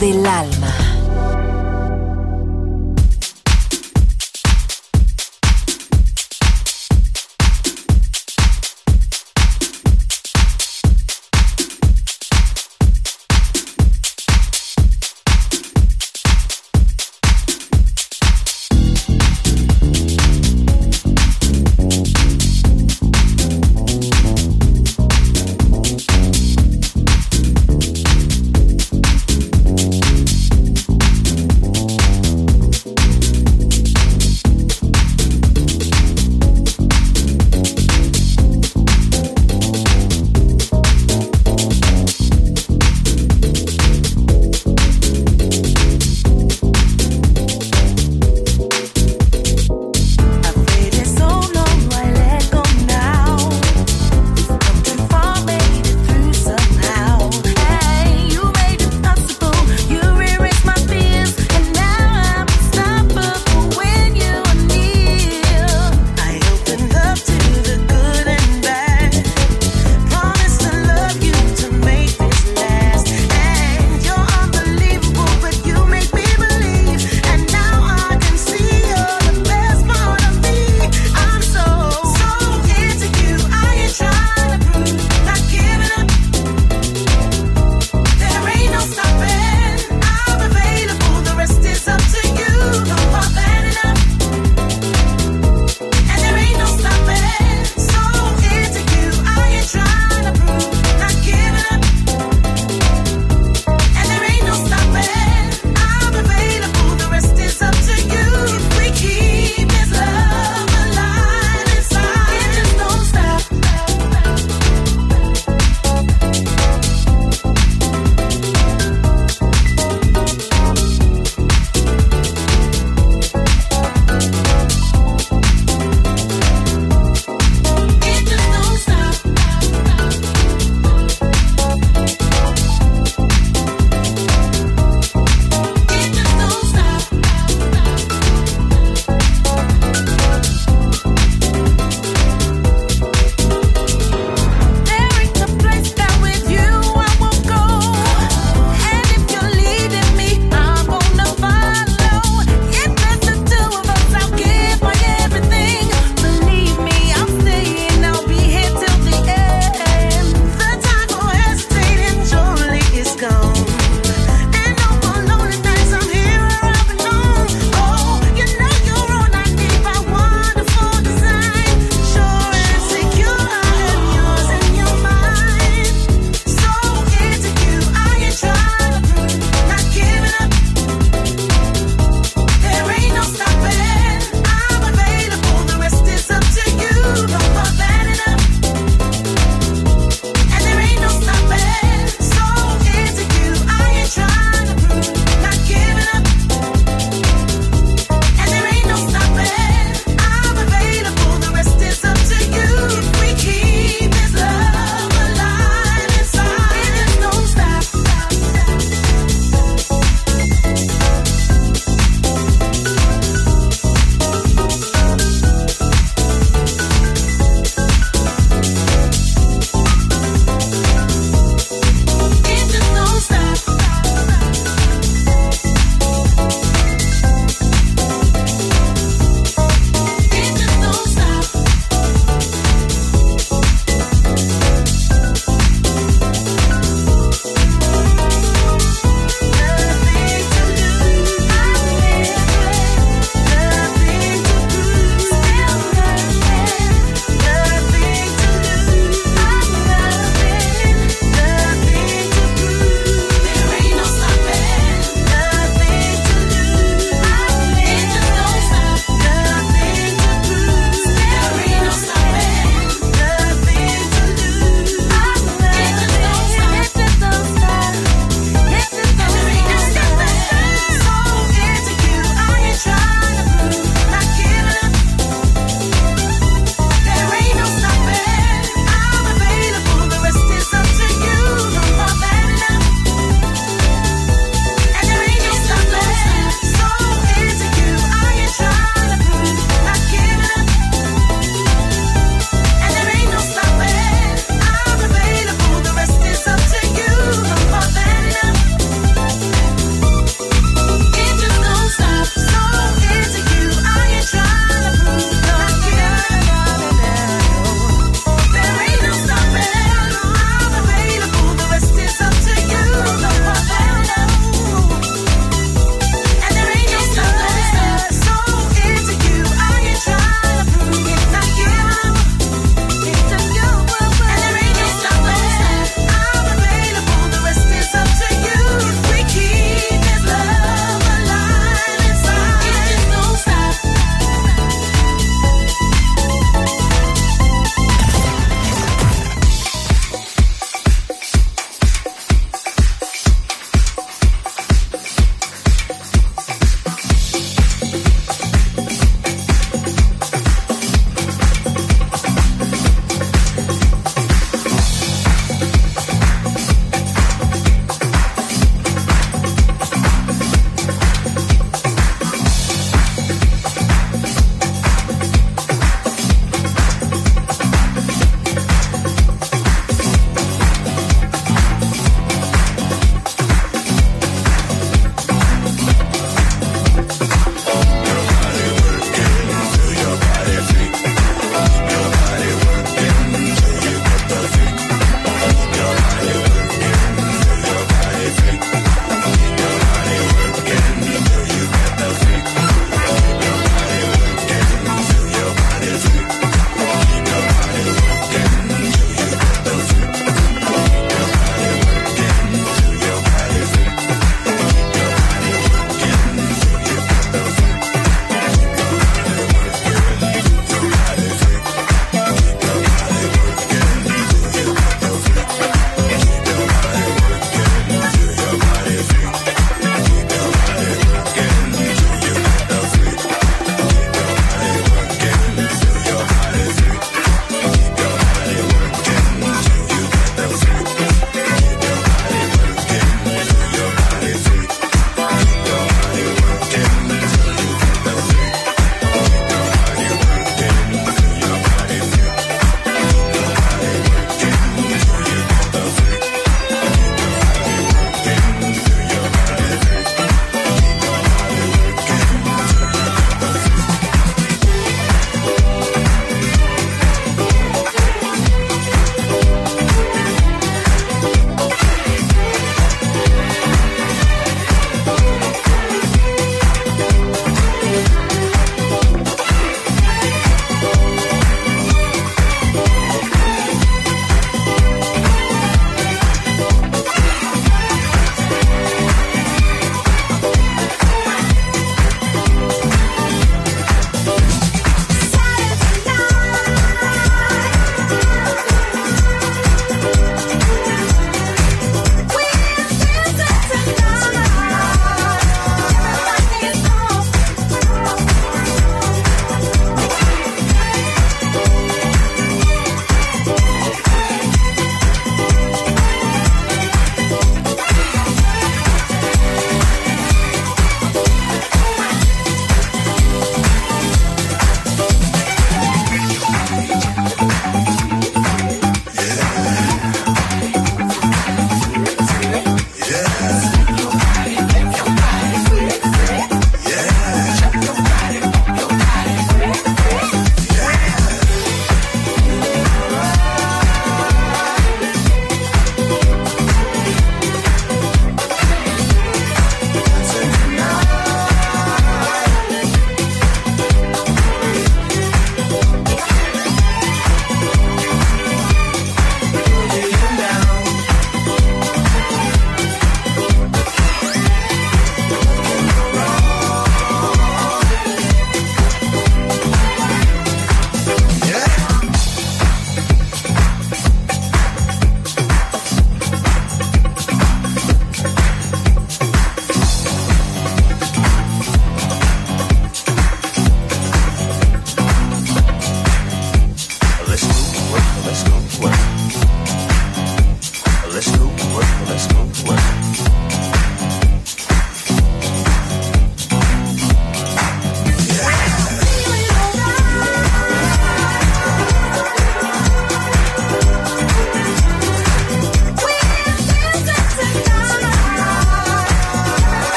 Del alma.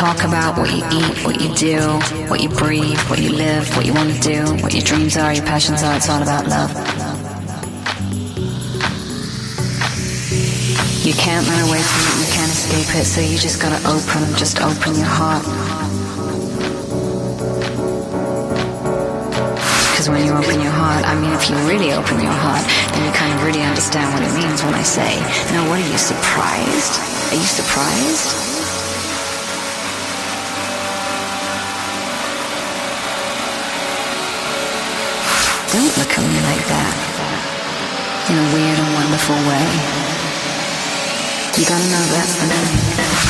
Talk about, what you eat, what you do, what you breathe, what you live, what you want to do, what your dreams are, your passions are, it's all about love. You can't run away from it, you can't escape it, so you just gotta open, just open your heart. Because when you open your heart, I mean, if you really open your heart, then you kind of really understand what it means when I say, now what are you surprised? Are you surprised? Don't look at me like that. In a weird and wonderful way. You gotta know that for me.